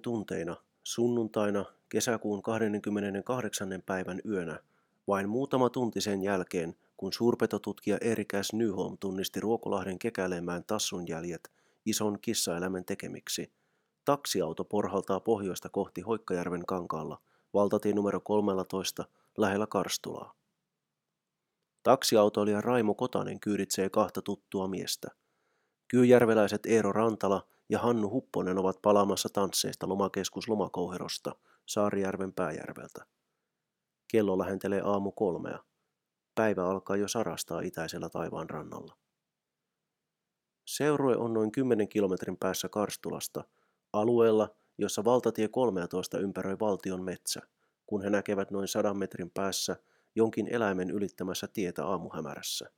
tunteina, sunnuntaina kesäkuun 28. päivän yönä, vain muutama tunti sen jälkeen, kun suurpetotutkija Erikäs Nyholm tunnisti Ruokolahden kekälemään tassun jäljet ison kissaeläimen tekemiksi, taksiauto porhaltaa pohjoista kohti Hoikkajärven kankaalla, valtatie numero 13, lähellä Karstulaa. Taksiautoilija Raimo Kotanen kyyditsee kahta tuttua miestä. Kyyjärveläiset Eero Rantala ja Hannu Hupponen ovat palaamassa tansseista lomakeskus Lomakouherosta, Saarijärven pääjärveltä. Kello lähentelee aamu kolmea. Päivä alkaa jo sarastaa itäisellä taivaan rannalla. Seurue on noin 10 kilometrin päässä Karstulasta, alueella, jossa valtatie 13 ympäröi valtion metsä, kun he näkevät noin sadan metrin päässä jonkin eläimen ylittämässä tietä aamuhämärässä.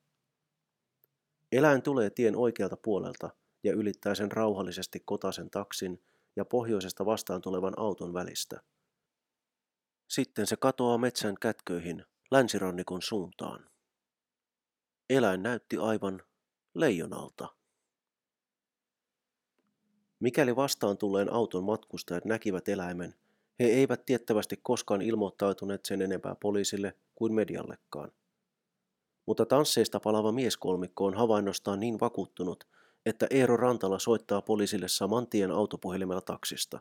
Eläin tulee tien oikealta puolelta ja ylittää sen rauhallisesti kotasen taksin ja pohjoisesta vastaan tulevan auton välistä. Sitten se katoaa metsän kätköihin länsirannikon suuntaan. Eläin näytti aivan leijonalta. Mikäli vastaan tulleen auton matkustajat näkivät eläimen, he eivät tiettävästi koskaan ilmoittautuneet sen enempää poliisille kuin mediallekaan. Mutta tansseista palava mieskolmikko on havainnostaan niin vakuuttunut, että Eero Rantala soittaa poliisille saman tien autopuhelimella taksista.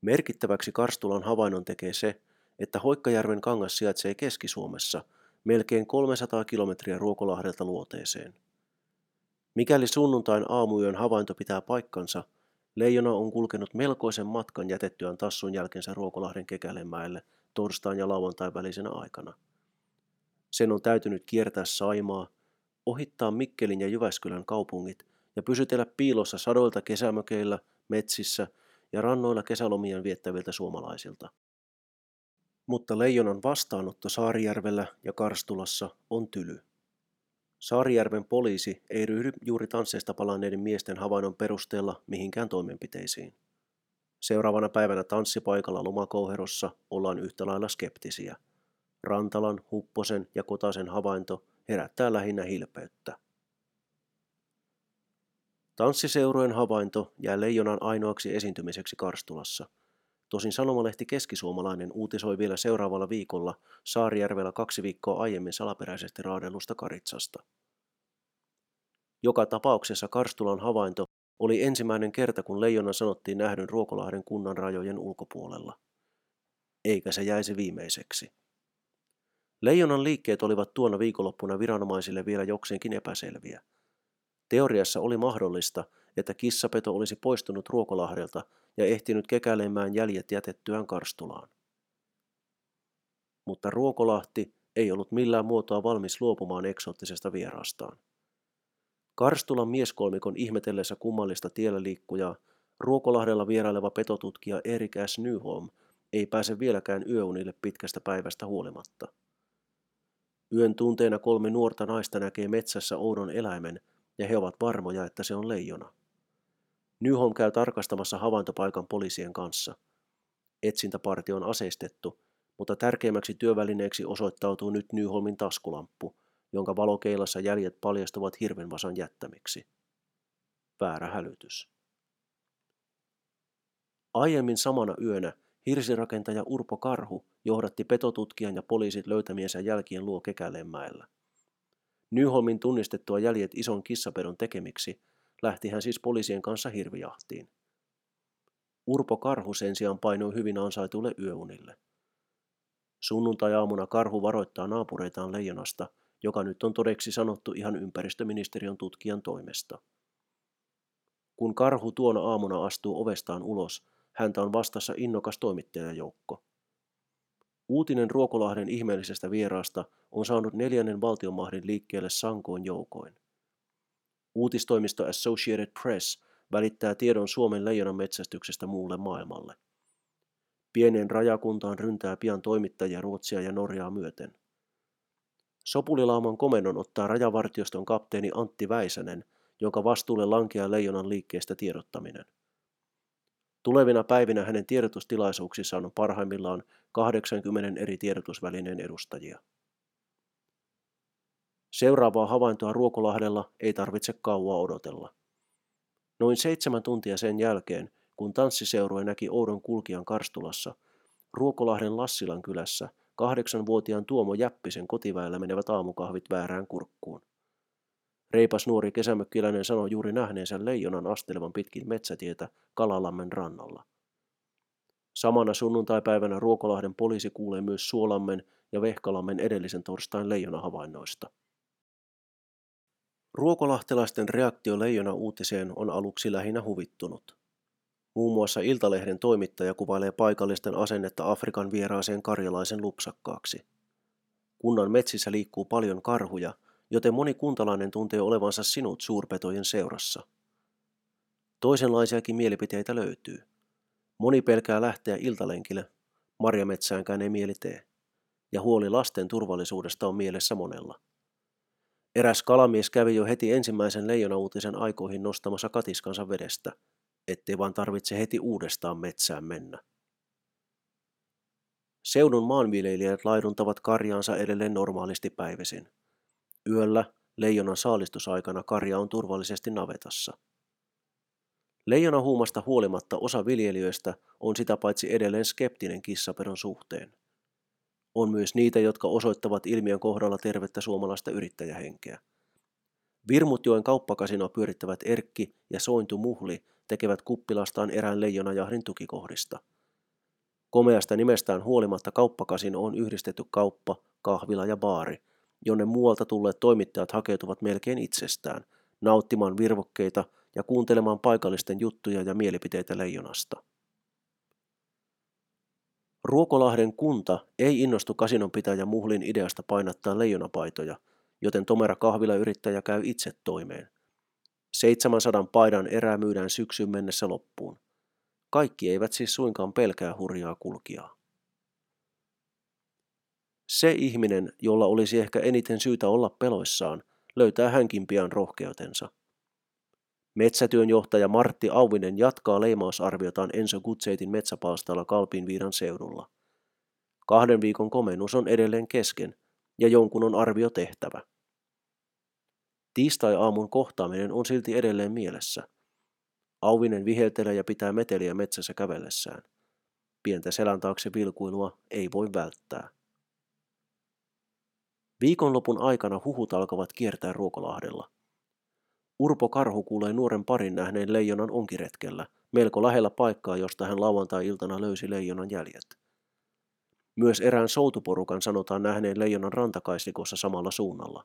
Merkittäväksi Karstulan havainnon tekee se, että Hoikkajärven kangas sijaitsee Keski-Suomessa, melkein 300 kilometriä Ruokolahdelta luoteeseen. Mikäli sunnuntain aamuyön havainto pitää paikkansa, leijona on kulkenut melkoisen matkan jätettyään tassun jälkensä Ruokolahden Kekälemäelle torstain ja lauantain välisenä aikana. Sen on täytynyt kiertää Saimaa, ohittaa Mikkelin ja Jyväskylän kaupungit ja pysytellä piilossa sadoilta kesämökeillä, metsissä ja rannoilla kesälomien viettäviltä suomalaisilta. Mutta leijonan vastaanotto Saarijärvellä ja Karstulassa on tyly. Saarijärven poliisi ei ryhdy juuri tansseista palanneiden miesten havainnon perusteella mihinkään toimenpiteisiin. Seuraavana päivänä tanssipaikalla lomakouherossa ollaan yhtä lailla skeptisiä. Rantalan, Hupposen ja Kotasen havainto herättää lähinnä hilpeyttä. Tanssiseurojen havainto jää leijonan ainoaksi esiintymiseksi Karstulassa. Tosin sanomalehti Keskisuomalainen uutisoi vielä seuraavalla viikolla Saarijärvellä kaksi viikkoa aiemmin salaperäisesti raadellusta karitsasta. Joka tapauksessa Karstulan havainto oli ensimmäinen kerta, kun leijona sanottiin nähdyn Ruokolahden kunnan rajojen ulkopuolella. Eikä se jäisi viimeiseksi. Leijonan liikkeet olivat tuona viikonloppuna viranomaisille vielä jokseenkin epäselviä. Teoriassa oli mahdollista, että kissapeto olisi poistunut Ruokolahdelta ja ehtinyt kekälemään jäljet jätettyään Karstulaan. Mutta Ruokolahti ei ollut millään muotoa valmis luopumaan eksoottisesta vierastaan. Karstulan mieskolmikon ihmetellessä kummallista tiellä liikkujaa, Ruokolahdella vieraileva petotutkija Erik S. Nyholm ei pääse vieläkään yöunille pitkästä päivästä huolimatta. Yön tunteena kolme nuorta naista näkee metsässä oudon eläimen ja he ovat varmoja, että se on leijona. Nyholm käy tarkastamassa havaintopaikan poliisien kanssa. Etsintäpartio on aseistettu, mutta tärkeimmäksi työvälineeksi osoittautuu nyt Nyholmin taskulamppu – jonka valokeilassa jäljet paljastuvat hirvenvasan jättämiksi. Väärä hälytys. Aiemmin samana yönä hirsirakentaja Urpo Karhu johdatti petotutkijan ja poliisit löytämiensä jälkien luo Kekäleenmäellä. Nyholmin tunnistettua jäljet ison kissapedon tekemiksi lähti hän siis poliisien kanssa hirvijahtiin. Urpo Karhu sen sijaan painoi hyvin ansaituille yöunille. Sunnuntai-aamuna Karhu varoittaa naapureitaan leijonasta – joka nyt on todeksi sanottu ihan ympäristöministeriön tutkijan toimesta. Kun karhu tuona aamuna astuu ovestaan ulos, häntä on vastassa innokas toimittajajoukko. Uutinen Ruokolahden ihmeellisestä vieraasta on saanut neljännen valtionmahdin liikkeelle sankoin joukoin. Uutistoimisto Associated Press välittää tiedon Suomen leijonan metsästyksestä muulle maailmalle. Pieneen rajakuntaan ryntää pian toimittajia Ruotsia ja Norjaa myöten – Sopulilauman komennon ottaa rajavartioston kapteeni Antti Väisänen, jonka vastuulle lankeaa leijonan liikkeestä tiedottaminen. Tulevina päivinä hänen tiedotustilaisuuksissaan on parhaimmillaan 80 eri tiedotusvälineen edustajia. Seuraavaa havaintoa Ruokolahdella ei tarvitse kauaa odotella. Noin seitsemän tuntia sen jälkeen, kun tanssiseurue näki oudon kulkijan Karstulassa, Ruokolahden Lassilan kylässä kahdeksanvuotiaan Tuomo Jäppisen kotiväellä menevät aamukahvit väärään kurkkuun. Reipas nuori kesämökkiläinen sanoi juuri nähneensä leijonan astelevan pitkin metsätietä Kalalammen rannalla. Samana sunnuntaipäivänä Ruokolahden poliisi kuulee myös Suolammen ja Vehkalammen edellisen torstain leijona-havainnoista. Ruokolahtelaisten reaktio leijona uutiseen on aluksi lähinnä huvittunut. Muun muassa Iltalehden toimittaja kuvailee paikallisten asennetta Afrikan vieraaseen karjalaisen lupsakkaaksi. Kunnan metsissä liikkuu paljon karhuja, joten moni kuntalainen tuntee olevansa sinut suurpetojen seurassa. Toisenlaisiakin mielipiteitä löytyy. Moni pelkää lähteä iltalenkille, marjametsäänkään ei mieli tee, ja huoli lasten turvallisuudesta on mielessä monella. Eräs kalamies kävi jo heti ensimmäisen leijonauutisen aikoihin nostamassa katiskansa vedestä, ettei vaan tarvitse heti uudestaan metsään mennä. Seudun maanviljelijät laiduntavat karjaansa edelleen normaalisti päivisin. Yöllä leijonan saalistusaikana karja on turvallisesti navetassa. Leijona huumasta huolimatta osa viljelijöistä on sitä paitsi edelleen skeptinen kissaperon suhteen. On myös niitä, jotka osoittavat ilmiön kohdalla tervettä suomalaista yrittäjähenkeä. Virmutjoen kauppakasinoa pyörittävät Erkki ja Sointu Muhli tekevät kuppilastaan erään leijonajahdin tukikohdista. Komeasta nimestään huolimatta kauppakasino on yhdistetty kauppa, kahvila ja baari, jonne muualta tulleet toimittajat hakeutuvat melkein itsestään, nauttimaan virvokkeita ja kuuntelemaan paikallisten juttuja ja mielipiteitä leijonasta. Ruokolahden kunta ei innostu kasinonpitäjä Muhlin ideasta painattaa leijonapaitoja, joten tomera kahvilayrittäjä käy itse toimeen. 700 paidan erää myydään syksyyn mennessä loppuun. Kaikki eivät siis suinkaan pelkää hurjaa kulkijaa. Se ihminen, jolla olisi ehkä eniten syytä olla peloissaan, löytää hänkin pian rohkeutensa. Metsätyönjohtaja Martti Auvinen jatkaa leimausarviotaan Enso Gutseitin metsäpalstalla Kalpinviidan seudulla. Kahden viikon komennus on edelleen kesken ja jonkun on arvio tehtävä. Tiistai-aamun kohtaaminen on silti edelleen mielessä. Auvinen viheltelee ja pitää meteliä metsässä kävellessään. Pientä selän taakse vilkuilua ei voi välttää. Viikonlopun aikana huhut alkavat kiertää Ruokolahdella. Urpo Karhu kuulee nuoren parin nähneen leijonan onkiretkellä, melko lähellä paikkaa, josta hän lauantai-iltana löysi leijonan jäljet. Myös erään soutuporukan sanotaan nähneen leijonan rantakaislikossa samalla suunnalla.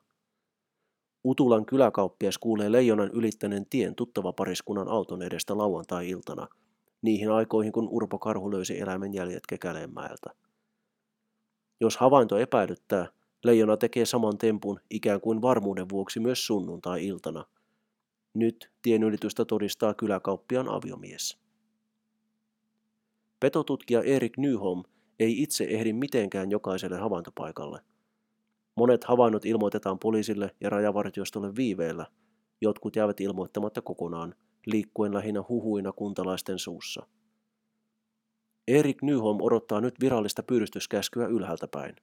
Utulan kyläkauppias kuulee leijonan ylittäneen tien tuttava pariskunnan auton edestä lauantai-iltana, niihin aikoihin kun Urpo Karhu löysi eläimen jäljet Kekäleenmäeltä. Jos havainto epäilyttää, leijona tekee saman tempun ikään kuin varmuuden vuoksi myös sunnuntai-iltana – nyt tienylitystä todistaa kyläkauppian aviomies. Petotutkija Erik Nyholm ei itse ehdi mitenkään jokaiselle havaintopaikalle. Monet havainnot ilmoitetaan poliisille ja rajavartiostolle viiveellä, jotkut jäävät ilmoittamatta kokonaan, liikkuen lähinnä huhuina kuntalaisten suussa. Erik Nyholm odottaa nyt virallista pyydystyskäskyä ylhäältä päin.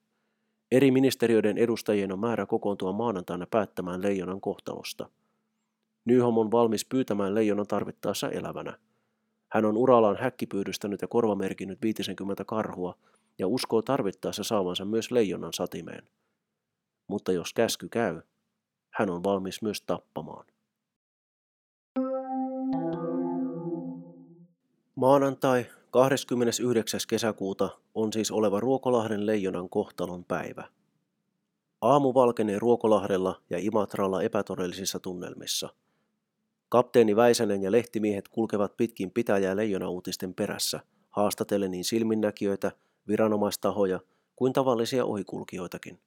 Eri ministeriöiden edustajien on määrä kokoontua maanantaina päättämään leijonan kohtalosta – Nyholm on valmis pyytämään leijonan tarvittaessa elävänä. Hän on urallaan häkkipyydystänyt ja korvamerkinnyt 50 karhua ja uskoo tarvittaessa saavansa myös leijonan satimeen. Mutta jos käsky käy, hän on valmis myös tappamaan. Maanantai 29. kesäkuuta on siis oleva Ruokolahden leijonan kohtalon päivä. Aamu valkenee Ruokolahdella ja Imatralla epätodellisissa tunnelmissa – Kapteeni Väisänen ja lehtimiehet kulkevat pitkin pitäjää leijonauutisten perässä, haastatellen niin silminnäkijöitä, viranomaistahoja kuin tavallisia ohikulkijoitakin.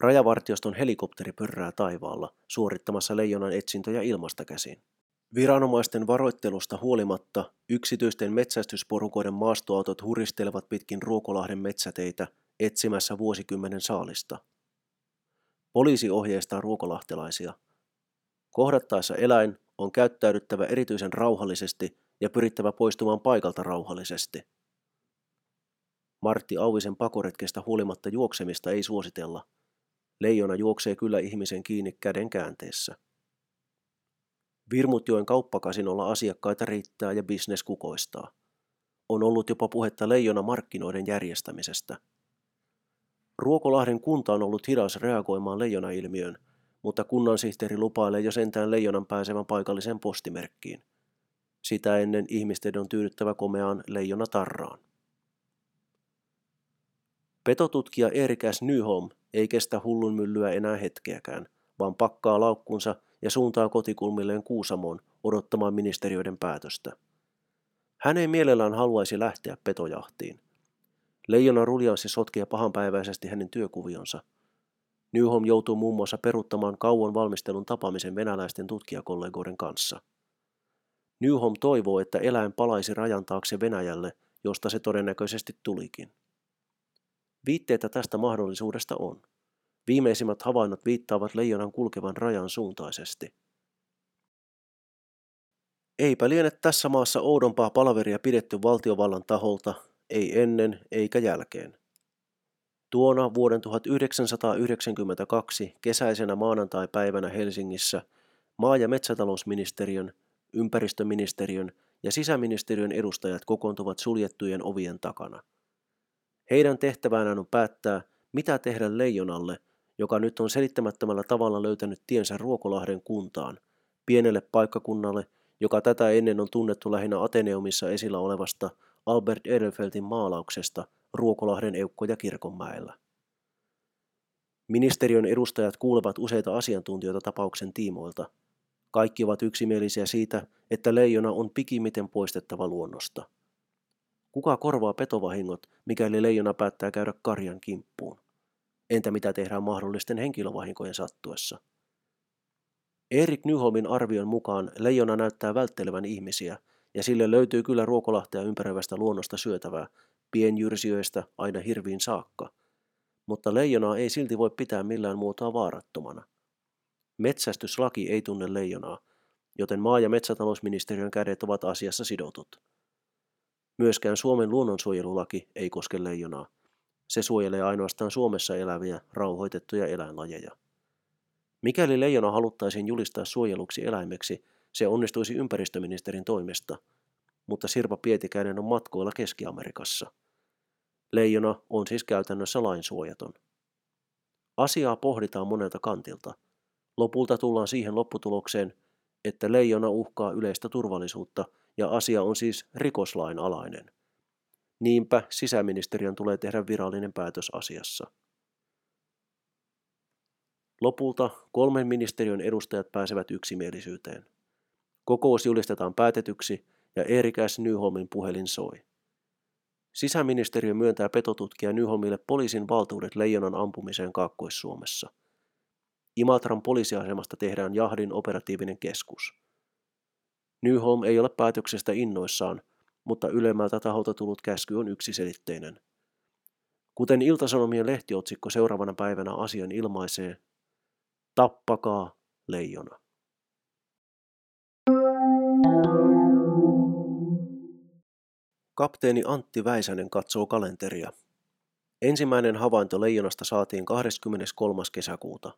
Rajavartioston helikopteri pörrää taivaalla, suorittamassa leijonan etsintöjä ilmasta käsin. Viranomaisten varoittelusta huolimatta yksityisten metsästysporukoiden maastoautot huristelevat pitkin Ruokolahden metsäteitä etsimässä vuosikymmenen saalista. Poliisi ohjeistaa ruokolahtelaisia – Kohdattaessa eläin on käyttäydyttävä erityisen rauhallisesti ja pyrittävä poistumaan paikalta rauhallisesti. Martti Auvisen pakoretkestä huolimatta juoksemista ei suositella. Leijona juoksee kyllä ihmisen kiinni käden käänteessä. Virmutjoen kauppakasinolla asiakkaita riittää ja bisnes kukoistaa. On ollut jopa puhetta leijona markkinoiden järjestämisestä. Ruokolahden kunta on ollut hidas reagoimaan leijona-ilmiön, mutta kunnansihteeri lupailee jo sentään leijonan pääsevän paikalliseen postimerkkiin. Sitä ennen ihmisten on tyydyttävä komeaan leijona tarraan. Petotutkija Erik S. Nyholm ei kestä hullun myllyä enää hetkeäkään, vaan pakkaa laukkunsa ja suuntaa kotikulmilleen Kuusamoon odottamaan ministeriöiden päätöstä. Hän ei mielellään haluaisi lähteä petojahtiin. Leijona ruljanssi sotkee pahanpäiväisesti hänen työkuvionsa. Nyholm joutuu muun muassa peruttamaan kauan valmistelun tapaamisen venäläisten tutkijakollegoiden kanssa. Nyholm toivoo, että eläin palaisi rajan taakse Venäjälle, josta se todennäköisesti tulikin. Viitteitä tästä mahdollisuudesta on. Viimeisimmät havainnot viittaavat leijonan kulkevan rajan suuntaisesti. Eipä liene tässä maassa oudompaa palaveria pidetty valtiovallan taholta, ei ennen eikä jälkeen. Tuona vuoden 1992 kesäisenä maanantai-päivänä Helsingissä maa- ja metsätalousministeriön, ympäristöministeriön ja sisäministeriön edustajat kokoontuvat suljettujen ovien takana. Heidän tehtävänään on päättää, mitä tehdä leijonalle, joka nyt on selittämättömällä tavalla löytänyt tiensä Ruokolahden kuntaan, pienelle paikkakunnalle, joka tätä ennen on tunnettu lähinnä Ateneumissa esillä olevasta Albert Edelfeltin maalauksesta Ruokolahden eukkoja kirkonmäellä. Ministeriön edustajat kuulevat useita asiantuntijoita tapauksen tiimoilta. Kaikki ovat yksimielisiä siitä, että leijona on pikimiten poistettava luonnosta. Kuka korvaa petovahingot, mikäli leijona päättää käydä karjan kimppuun? Entä mitä tehdään mahdollisten henkilövahinkojen sattuessa? Erik Nyholmin arvion mukaan leijona näyttää välttelevän ihmisiä, ja sille löytyy kyllä ruokolahtea ympäröivästä luonnosta syötävää, pienjyrsijöistä aina hirviin saakka. Mutta leijonaa ei silti voi pitää millään muotoa vaarattomana. Metsästyslaki ei tunne leijonaa, joten maa- ja metsätalousministeriön kädet ovat asiassa sidotut. Myöskään Suomen luonnonsuojelulaki ei koske leijonaa. Se suojelee ainoastaan Suomessa eläviä, rauhoitettuja eläinlajeja. Mikäli leijona haluttaisiin julistaa suojeluksi eläimeksi, se onnistuisi ympäristöministerin toimesta, mutta Sirpa Pietikäinen on matkoilla Keski-Amerikassa. Leijona on siis käytännössä lainsuojaton. Asiaa pohditaan monelta kantilta. Lopulta tullaan siihen lopputulokseen, että leijona uhkaa yleistä turvallisuutta ja asia on siis rikoslain alainen. Niinpä sisäministeriön tulee tehdä virallinen päätös asiassa. Lopulta kolmen ministeriön edustajat pääsevät yksimielisyyteen. Kokous julistetaan päätetyksi ja Erik S. Nyholmin puhelin soi. Sisäministeriö myöntää petotutkija Nyholmille poliisin valtuudet leijonan ampumiseen Kaakkois-Suomessa. Imatran poliisiasemasta tehdään jahdin operatiivinen keskus. Nyholm ei ole päätöksestä innoissaan, mutta ylemmältä taholta tullut käsky on yksiselitteinen. Kuten Iltasanomien lehtiotsikko seuraavana päivänä asian ilmaisee, tappakaa leijona. Kapteeni Antti Väisänen katsoo kalenteria. Ensimmäinen havainto leijonasta saatiin 23. kesäkuuta.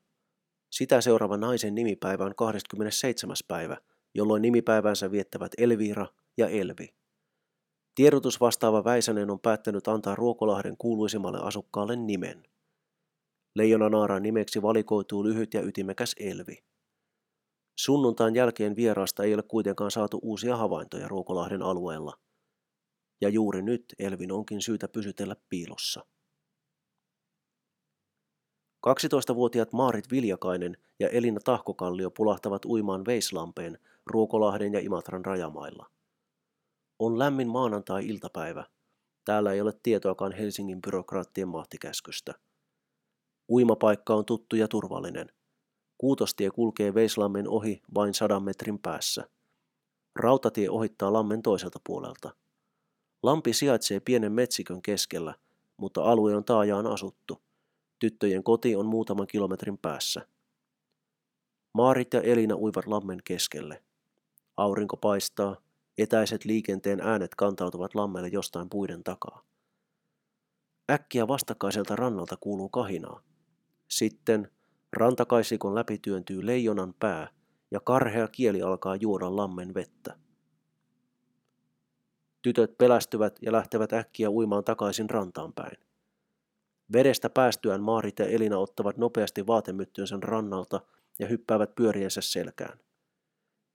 Sitä seuraava naisen nimipäivä on 27. päivä, jolloin nimipäivänsä viettävät Elviira ja Elvi. Tiedotus vastaava Väisänen on päättänyt antaa Ruokolahden kuuluisimmalle asukkaalle nimen. Leijona Naaran nimeksi valikoituu lyhyt ja ytimekäs Elvi. Sunnuntain jälkeen vieraasta ei ole kuitenkaan saatu uusia havaintoja Ruokolahden alueella. Ja juuri nyt Elvin onkin syytä pysytellä piilossa. 12-vuotiaat Maarit Viljakainen ja Elina Tahkokallio pulahtavat uimaan Veislampeen Ruokolahden ja Imatran rajamailla. On lämmin maanantai-iltapäivä. Täällä ei ole tietoakaan Helsingin byrokraattien mahtikäskystä. Uimapaikka on tuttu ja turvallinen. Kuutostie kulkee Veislammen ohi vain sadan metrin päässä. Rautatie ohittaa lammen toiselta puolelta. Lampi sijaitsee pienen metsikön keskellä, mutta alue on taajaan asuttu. Tyttöjen koti on muutaman kilometrin päässä. Maarit ja Elina uivat lammen keskelle. Aurinko paistaa, etäiset liikenteen äänet kantautuvat lammelle jostain puiden takaa. Äkkiä vastakkaiselta rannalta kuuluu kahinaa. Sitten rantakaisikon läpi työntyy leijonan pää ja karhea kieli alkaa juoda lammen vettä. Tytöt pelästyvät ja lähtevät äkkiä uimaan takaisin rantaan päin. Vedestä päästyään Maarit ja Elina ottavat nopeasti vaatemyttynsä rannalta ja hyppäävät pyöriensä selkään.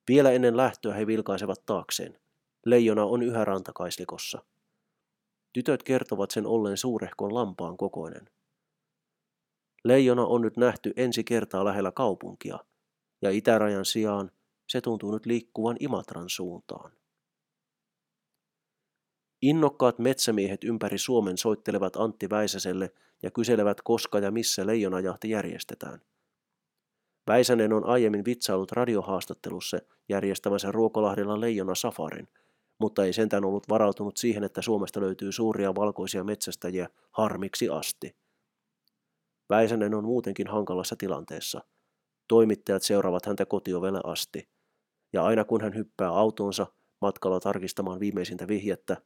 Vielä ennen lähtöä he vilkaisevat taakseen. Leijona on yhä rantakaislikossa. Tytöt kertovat sen olleen suurehkon lampaan kokoinen. Leijona on nyt nähty ensi kertaa lähellä kaupunkia, ja itärajan sijaan se tuntuu nyt liikkuvan Imatran suuntaan. Innokkaat metsämiehet ympäri Suomen soittelevat Antti Väisäselle ja kyselevät koska ja missä leijonajahti järjestetään. Väisänen on aiemmin vitsailut radiohaastattelussa järjestämänsä Ruokolahdella leijona safarin, mutta ei sentään ollut varautunut siihen, että Suomesta löytyy suuria valkoisia metsästäjiä harmiksi asti. Väisänen on muutenkin hankalassa tilanteessa. Toimittajat seuraavat häntä kotiovelle asti. Ja aina kun hän hyppää autonsa matkalla tarkistamaan viimeisintä vihjettä,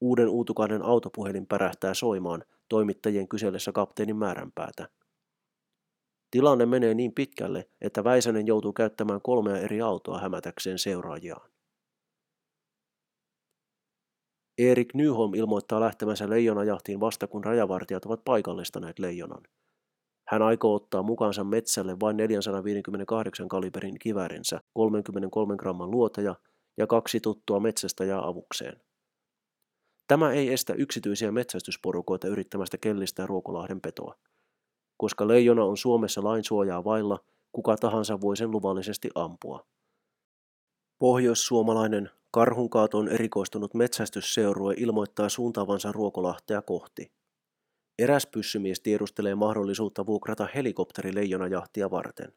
Uuden uutukainen autopuhelin pärähtää soimaan toimittajien kysellessä kapteenin määränpäätä. Tilanne menee niin pitkälle, että Väisänen joutuu käyttämään kolmea eri autoa hämätäkseen seuraajiaan. Erik Nyholm ilmoittaa lähtemänsä leijonajahtiin vasta kun rajavartijat ovat paikallistaneet leijonan. Hän aikoo ottaa mukaansa metsälle vain 458 kaliberin kivärinsä, 33 gramman luoteja ja kaksi tuttua metsästäjää avukseen. Tämä ei estä yksityisiä metsästysporukoita yrittämästä kellistää Ruokolahden petoa. Koska leijona on Suomessa lainsuojaa vailla, kuka tahansa voi sen luvallisesti ampua. Pohjoissuomalainen karhunkaatoon erikoistunut metsästysseurue ilmoittaa suuntaavansa Ruokolahtea kohti. Eräs pyssymies tiedustelee mahdollisuutta vuokrata helikopteri leijonajahtia varten.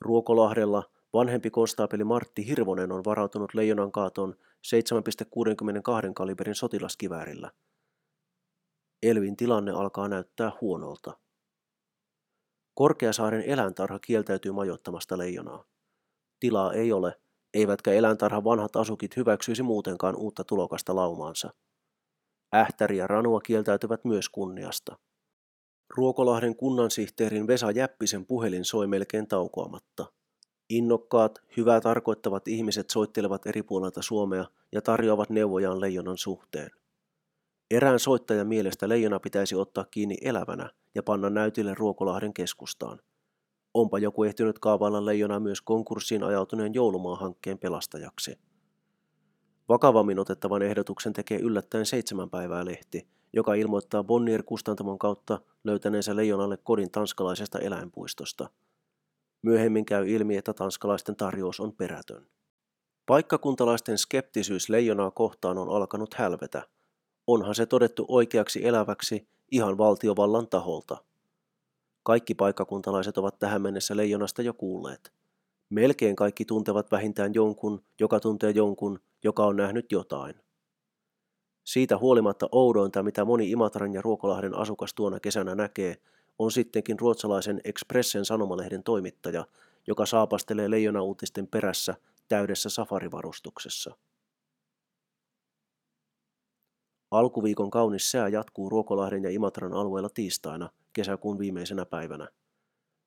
Ruokolahdella Vanhempi konstaapeli Martti Hirvonen on varautunut leijonan kaatoon 7,62 kaliberin sotilaskiväärillä. Elvin tilanne alkaa näyttää huonolta. Korkeasaaren eläintarha kieltäytyy majoittamasta leijonaa. Tilaa ei ole, eivätkä eläintarhan vanhat asukit hyväksyisi muutenkaan uutta tulokasta laumaansa. Ähtäri ja Ranua kieltäytyvät myös kunniasta. Ruokolahden kunnansihteerin Vesa Jäppisen puhelin soi melkein taukoamatta. Innokkaat, hyvää tarkoittavat ihmiset soittelevat eri puolilta Suomea ja tarjoavat neuvojaan leijonan suhteen. Erään soittajan mielestä leijona pitäisi ottaa kiinni elävänä ja panna näytille Ruokolahden keskustaan. Onpa joku ehtinyt kaavailla leijona myös konkurssiin ajautuneen joulumaa-hankkeen pelastajaksi. Vakavammin otettavan ehdotuksen tekee yllättäen seitsemän päivää lehti, joka ilmoittaa Bonnier kustantamon kautta löytäneensä leijonalle kodin tanskalaisesta eläinpuistosta – Myöhemmin käy ilmi, että tanskalaisten tarjous on perätön. Paikkakuntalaisten skeptisyys leijonaa kohtaan on alkanut hälvetä. Onhan se todettu oikeaksi eläväksi ihan valtiovallan taholta. Kaikki paikkakuntalaiset ovat tähän mennessä leijonasta jo kuulleet. Melkein kaikki tuntevat vähintään jonkun, joka tuntee jonkun, joka on nähnyt jotain. Siitä huolimatta oudointa, mitä moni Imatran ja Ruokolahden asukas tuona kesänä näkee, on sittenkin ruotsalaisen Expressen sanomalehden toimittaja, joka saapastelee leijona-uutisten perässä täydessä safarivarustuksessa. Alkuviikon kaunis sää jatkuu Ruokolahden ja Imatran alueella tiistaina, kesäkuun viimeisenä päivänä.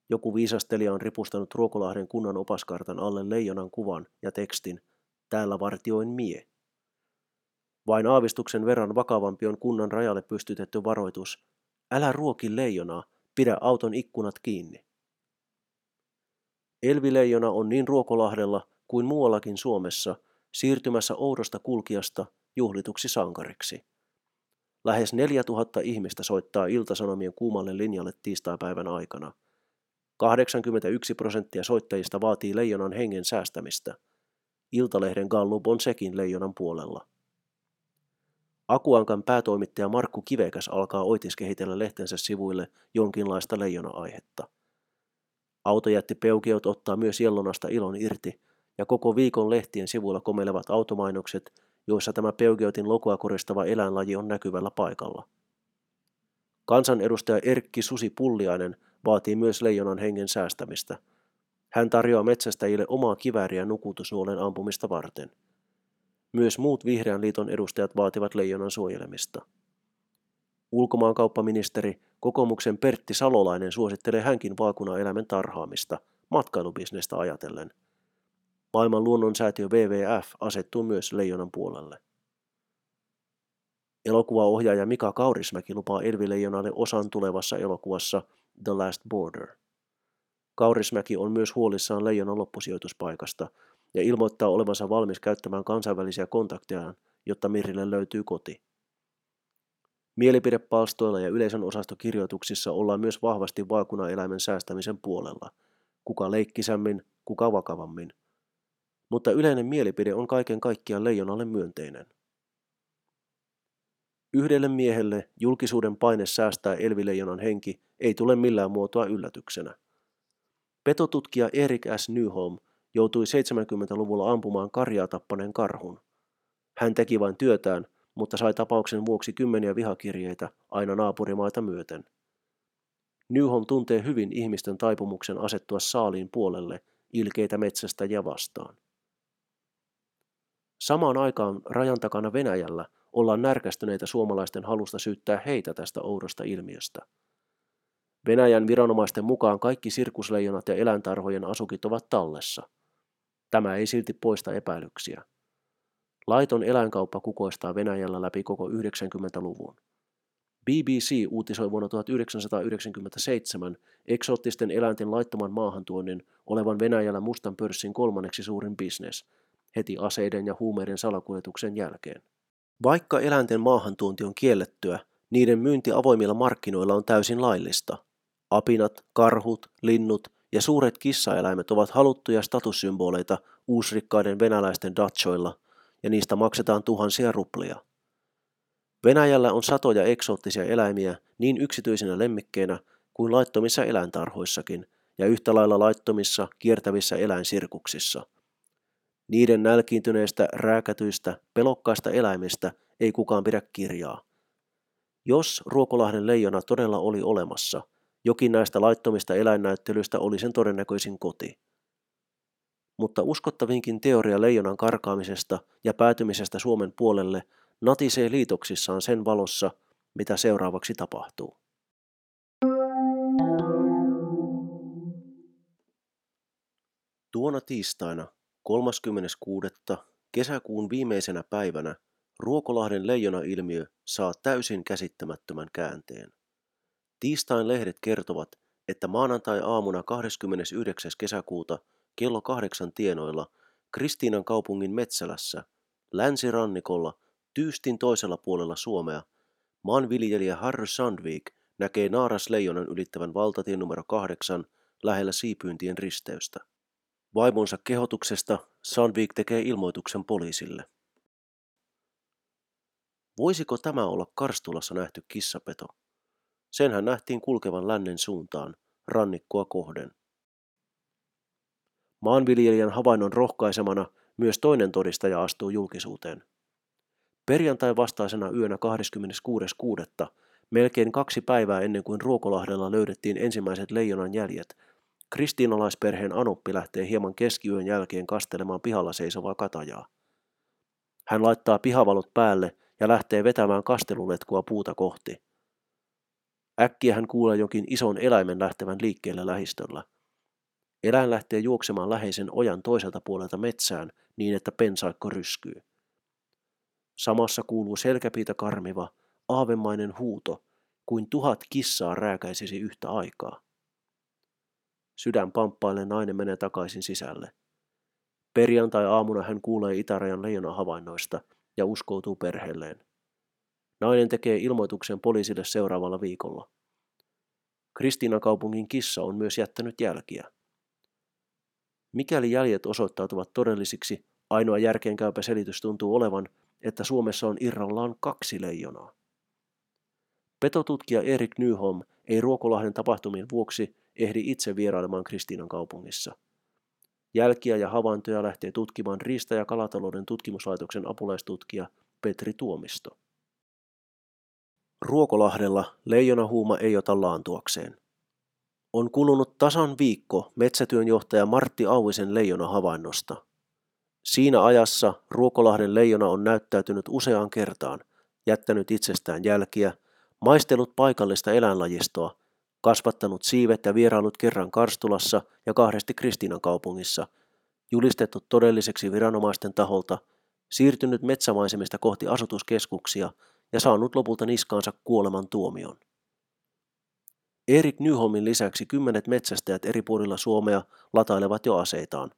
Joku viisastelija on ripustanut Ruokolahden kunnan opaskartan alle leijonan kuvan ja tekstin Täällä vartioin mie. Vain aavistuksen verran vakavampi on kunnan rajalle pystytetty varoitus Älä ruoki leijonaa, Pidä auton ikkunat kiinni. Elvileijona on niin Ruokolahdella kuin muuallakin Suomessa siirtymässä oudosta kulkijasta juhlituksi sankariksi. Lähes 4000 ihmistä soittaa iltasanomien kuumalle linjalle tiistaipäivän aikana. 81 prosenttia soittajista vaatii leijonan hengen säästämistä. Iltalehden Gallup on sekin leijonan puolella. Akuankan päätoimittaja Markku Kivekäs alkaa oitiskehitellä lehtensä sivuille jonkinlaista leijona-aihetta. Autojätti-peukiot ottaa myös Jellonasta ilon irti, ja koko viikon lehtien sivuilla komelevat automainokset, joissa tämä peukiotin lokoa koristava eläinlaji on näkyvällä paikalla. Kansanedustaja Erkki Susi Pulliainen vaatii myös leijonan hengen säästämistä. Hän tarjoaa metsästäjille omaa kivääriä nukutusnuolen ampumista varten – myös muut Vihreän liiton edustajat vaativat leijonan suojelemista. Ulkomaankauppaministeri, kokoomuksen Pertti Salolainen suosittelee hänkin vaakunaeläimen tarhaamista, matkailubisnestä ajatellen. Maailman luonnonsäätiö WWF asettuu myös leijonan puolelle. Elokuvaohjaaja Mika Kaurismäki lupaa Elvileijonalle osan tulevassa elokuvassa The Last Border. Kaurismäki on myös huolissaan leijonan loppusijoituspaikasta ja ilmoittaa olevansa valmis käyttämään kansainvälisiä kontaktejaan, jotta Mirille löytyy koti. Mielipidepalstoilla ja yleisön osastokirjoituksissa ollaan myös vahvasti vaakunaeläimen säästämisen puolella. Kuka leikkisämmin, kuka vakavammin. Mutta yleinen mielipide on kaiken kaikkiaan leijonalle myönteinen. Yhdelle miehelle julkisuuden paine säästää elvileijonan henki ei tule millään muotoa yllätyksenä. Petotutkija Erik S. Nyholm joutui 70-luvulla ampumaan karjaa tappaneen karhun. Hän teki vain työtään, mutta sai tapauksen vuoksi kymmeniä vihakirjeitä aina naapurimaita myöten. Nyholm tuntee hyvin ihmisten taipumuksen asettua saaliin puolelle ilkeitä metsästä ja vastaan. Samaan aikaan rajan takana Venäjällä ollaan närkästyneitä suomalaisten halusta syyttää heitä tästä oudosta ilmiöstä. Venäjän viranomaisten mukaan kaikki sirkusleijonat ja eläintarhojen asukit ovat tallessa. Tämä ei silti poista epäilyksiä. Laiton eläinkauppa kukoistaa Venäjällä läpi koko 90-luvun. BBC uutisoi vuonna 1997 eksoottisten eläinten laittoman maahantuonnin olevan Venäjällä mustan pörssin kolmanneksi suurin bisnes, heti aseiden ja huumeiden salakuljetuksen jälkeen. Vaikka eläinten maahantuonti on kiellettyä, niiden myynti avoimilla markkinoilla on täysin laillista. Apinat, karhut, linnut ja suuret kissaeläimet ovat haluttuja statussymboleita uusrikkaiden venäläisten dachoilla, ja niistä maksetaan tuhansia ruplia. Venäjällä on satoja eksoottisia eläimiä niin yksityisinä lemmikkeinä kuin laittomissa eläintarhoissakin ja yhtä lailla laittomissa kiertävissä eläinsirkuksissa – niiden nälkiintyneistä, rääkätyistä, pelokkaista eläimistä ei kukaan pidä kirjaa. Jos Ruokolahden leijona todella oli olemassa, jokin näistä laittomista eläinnäyttelyistä oli sen todennäköisin koti. Mutta uskottavinkin teoria leijonan karkaamisesta ja päätymisestä Suomen puolelle natisee liitoksissaan sen valossa, mitä seuraavaksi tapahtuu. Tuona tiistaina 36. kesäkuun viimeisenä päivänä Ruokolahden leijona-ilmiö saa täysin käsittämättömän käänteen. Tiistain lehdet kertovat, että maanantai-aamuna 29. kesäkuuta kello kahdeksan tienoilla Kristiinan kaupungin Metsälässä, länsirannikolla, tyystin toisella puolella Suomea, maanviljelijä Harry Sandvik näkee naarasleijonan ylittävän valtatien numero kahdeksan lähellä siipyyntien risteystä. Vaimonsa kehotuksesta Sandvik tekee ilmoituksen poliisille. Voisiko tämä olla Karstulassa nähty kissapeto? Senhän nähtiin kulkevan lännen suuntaan, rannikkoa kohden. Maanviljelijän havainnon rohkaisemana myös toinen todistaja astuu julkisuuteen. Perjantai vastaisena yönä 26.6. melkein kaksi päivää ennen kuin Ruokolahdella löydettiin ensimmäiset leijonan jäljet, Kristiinalaisperheen Anoppi lähtee hieman keskiyön jälkeen kastelemaan pihalla seisovaa katajaa. Hän laittaa pihavalot päälle ja lähtee vetämään kasteluletkua puuta kohti. Äkkiä hän kuulee jokin ison eläimen lähtevän liikkeelle lähistöllä. Eläin lähtee juoksemaan läheisen ojan toiselta puolelta metsään niin, että pensaikko ryskyy. Samassa kuuluu selkäpiitä karmiva, aavemainen huuto, kuin tuhat kissaa rääkäisisi yhtä aikaa. Sydän pamppaille nainen menee takaisin sisälle. Perjantai-aamuna hän kuulee itärajan leijona havainnoista ja uskoutuu perheelleen. Nainen tekee ilmoituksen poliisille seuraavalla viikolla. Kristiina kaupungin kissa on myös jättänyt jälkiä. Mikäli jäljet osoittautuvat todellisiksi, ainoa järkeenkäypä selitys tuntuu olevan, että Suomessa on irrallaan kaksi leijonaa. Petotutkija Erik Nyholm ei Ruokolahden tapahtumien vuoksi ehdi itse vierailemaan Kristiinan kaupungissa. Jälkiä ja havaintoja lähtee tutkimaan Riista- ja kalatalouden tutkimuslaitoksen apulaistutkija Petri Tuomisto. Ruokolahdella leijonahuuma ei ota laantuakseen. On kulunut tasan viikko metsätyönjohtaja Martti Auisen leijona havainnosta. Siinä ajassa Ruokolahden leijona on näyttäytynyt useaan kertaan, jättänyt itsestään jälkiä, maistellut paikallista eläinlajistoa kasvattanut siivet ja vierailut kerran Karstulassa ja kahdesti Kristiinan kaupungissa, julistettu todelliseksi viranomaisten taholta, siirtynyt metsämaisemista kohti asutuskeskuksia ja saanut lopulta niskaansa kuoleman tuomion. Erik Nyholmin lisäksi kymmenet metsästäjät eri puolilla Suomea latailevat jo aseitaan,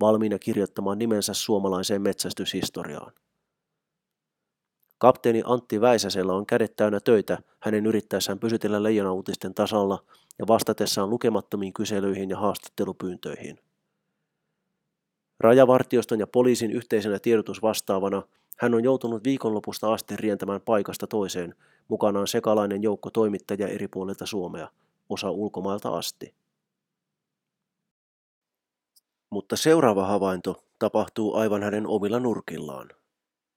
valmiina kirjoittamaan nimensä suomalaiseen metsästyshistoriaan. Kapteeni Antti Väisäsellä on kädet täynnä töitä hänen yrittäessään pysytellä leijonauutisten tasalla ja vastatessaan lukemattomiin kyselyihin ja haastattelupyyntöihin. Rajavartioston ja poliisin yhteisenä tiedotusvastaavana hän on joutunut viikonlopusta asti rientämään paikasta toiseen, mukanaan sekalainen joukko toimittajia eri puolilta Suomea, osa ulkomailta asti. Mutta seuraava havainto tapahtuu aivan hänen omilla nurkillaan.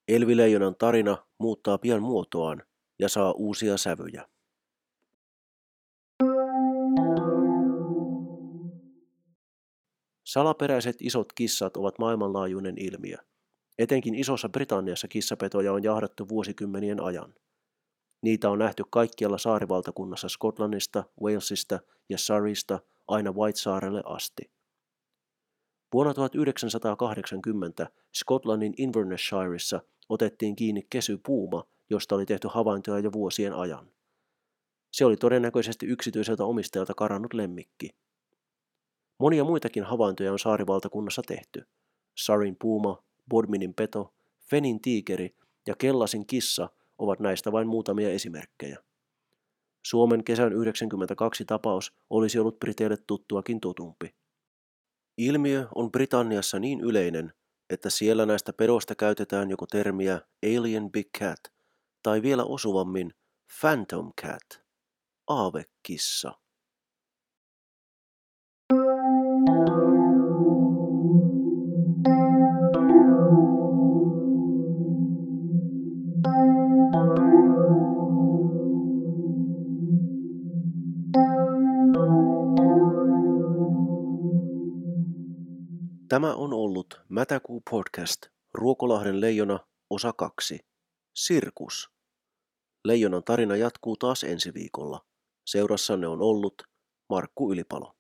Elvileijonan tarina muuttaa pian muotoaan ja saa uusia sävyjä. Salaperäiset isot kissat ovat maailmanlaajuinen ilmiö. Etenkin Isossa Britanniassa kissapetoja on jahdattu vuosikymmenien ajan. Niitä on nähty kaikkialla saarivaltakunnassa Skotlannista, Walesista ja Surreysta aina Whitesaarelle asti. Vuonna 1980 Skotlannin Inverneshireissa otettiin kiinni kesypuuma, josta oli tehty havaintoja jo vuosien ajan. Se oli todennäköisesti yksityiseltä omistajalta karannut lemmikki. Monia muitakin havaintoja on saarivaltakunnassa tehty. Sarin puuma, Bodminin peto, Fenin tiikeri ja Kellasin kissa ovat näistä vain muutamia esimerkkejä. Suomen kesän 92 tapaus olisi ollut Briteille tuttuakin tutumpi. Ilmiö on Britanniassa niin yleinen, että siellä näistä pedoista käytetään joko termiä Alien Big Cat tai vielä osuvammin Phantom Cat, aavekissa. Tämä on ollut Mätäkuu podcast Ruokolahden leijona osa 2. Sirkus. Leijonan tarina jatkuu taas ensi viikolla. Seurassanne on ollut Markku Ylipalo.